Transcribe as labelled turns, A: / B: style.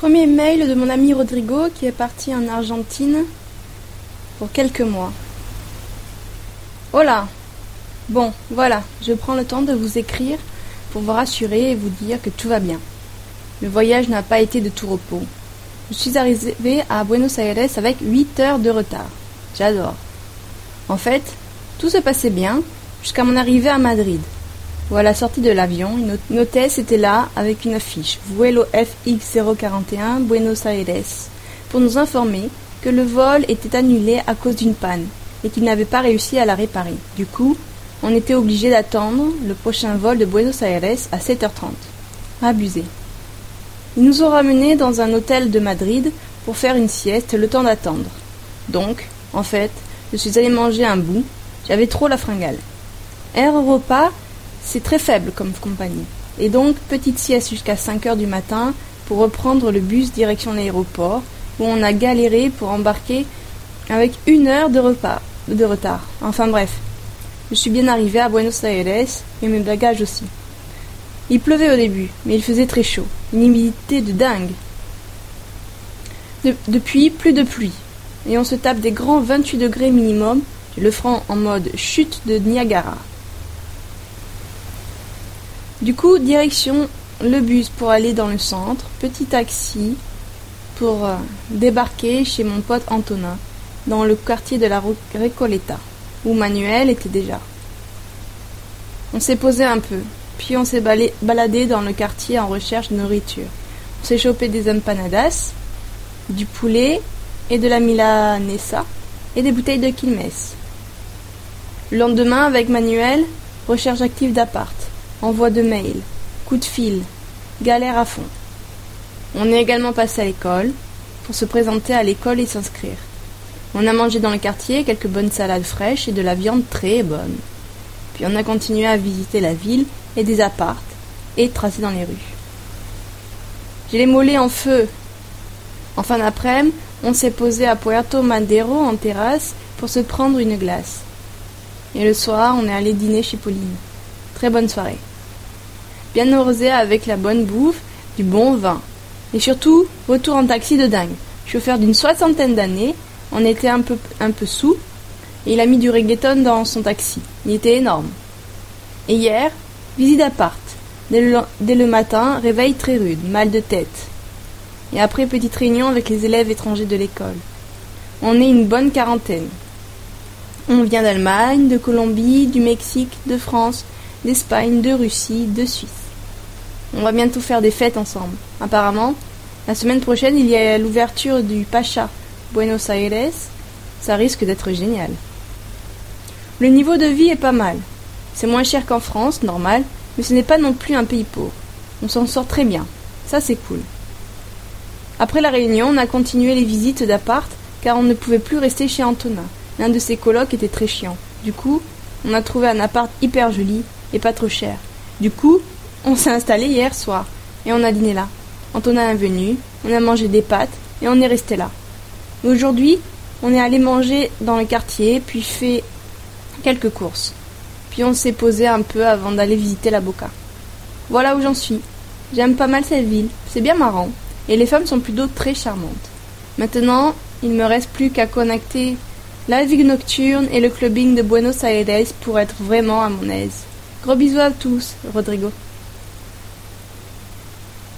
A: Premier mail de mon ami Rodrigo qui est parti en Argentine pour quelques mois. Hola Bon, voilà, je prends le temps de vous écrire pour vous rassurer et vous dire que tout va bien. Le voyage n'a pas été de tout repos. Je suis arrivé à Buenos Aires avec 8 heures de retard. J'adore. En fait, tout se passait bien jusqu'à mon arrivée à Madrid, à la sortie de l'avion, une hôtesse était là avec une affiche Vuelo FX041 Buenos Aires pour nous informer que le vol était annulé à cause d'une panne et qu'il n'avait pas réussi à la réparer. Du coup, on était obligé d'attendre le prochain vol de Buenos Aires à 7h30. Abusé. Ils nous ont ramenés dans un hôtel de Madrid pour faire une sieste le temps d'attendre. Donc, en fait, je suis allé manger un bout, j'avais trop la fringale. Air Europa, c'est très faible comme compagnie. Et donc, petite sieste jusqu'à 5 heures du matin pour reprendre le bus direction l'aéroport, où on a galéré pour embarquer avec une heure de, repas, de retard. Enfin bref, je suis bien arrivé à Buenos Aires et mes bagages aussi. Il pleuvait au début, mais il faisait très chaud. Une humidité de dingue. depuis, plus de pluie. Et on se tape des grands 28 degrés minimum, le front en mode chute de Niagara. Du coup, direction le bus pour aller dans le centre, petit taxi pour euh, débarquer chez mon pote Antonin, dans le quartier de la Recoleta où Manuel était déjà. On s'est posé un peu, puis on s'est baladé dans le quartier en recherche de nourriture. On s'est chopé des empanadas, du poulet et de la milanesa et des bouteilles de Quilmes. Le lendemain, avec Manuel, recherche active d'appart, envoi de mail, coup de fil, galère à fond. On est également passé à l'école pour se présenter à l'école et s'inscrire. On a mangé dans le quartier quelques bonnes salades fraîches et de la viande très bonne. Puis on a continué à visiter la ville et des appartes et tracer dans les rues. J'ai les mollets en feu. En fin d'après-midi, on s'est posé à Puerto Madero en terrasse pour se prendre une glace. Et le soir, on est allé dîner chez Pauline. Très bonne soirée. Bien arrosé avec la bonne bouffe, du bon vin. Et surtout, retour en taxi de dingue. Chauffeur d'une soixantaine d'années, on était un peu, un peu sous, et il a mis du reggaeton dans son taxi. Il était énorme. Et hier, visite d'appart. Dès dès le matin, réveil très rude, mal de tête. Et après, petite réunion avec les élèves étrangers de l'école. On est une bonne quarantaine. On vient d'Allemagne, de Colombie, du Mexique, de France, d'Espagne, de Russie, de Suisse. On va bientôt faire des fêtes ensemble. Apparemment, la semaine prochaine, il y a l'ouverture du Pacha, Buenos Aires, ça risque d'être génial. Le niveau de vie est pas mal. C'est moins cher qu'en France, normal, mais ce n'est pas non plus un pays pauvre. On s'en sort très bien. Ça, c'est cool. Après la réunion, on a continué les visites d'appart, car on ne pouvait plus rester chez Antonin. L'un de ses colocs était très chiant. Du coup, on a trouvé un appart hyper joli et pas trop cher. Du coup, on s'est installé hier soir et on a dîné là. Antonin est venu, on a mangé des pâtes et on est resté là. Aujourd'hui, on est allé manger dans le quartier, puis fait quelques courses. Puis on s'est posé un peu avant d'aller visiter la Boca. Voilà où j'en suis. J'aime pas mal cette ville, c'est bien marrant, et les femmes sont plutôt très charmantes. Maintenant, il me reste plus qu'à connecter la vie nocturne et le clubbing de Buenos Aires pour être vraiment à mon aise. Gros bisous à tous, Rodrigo.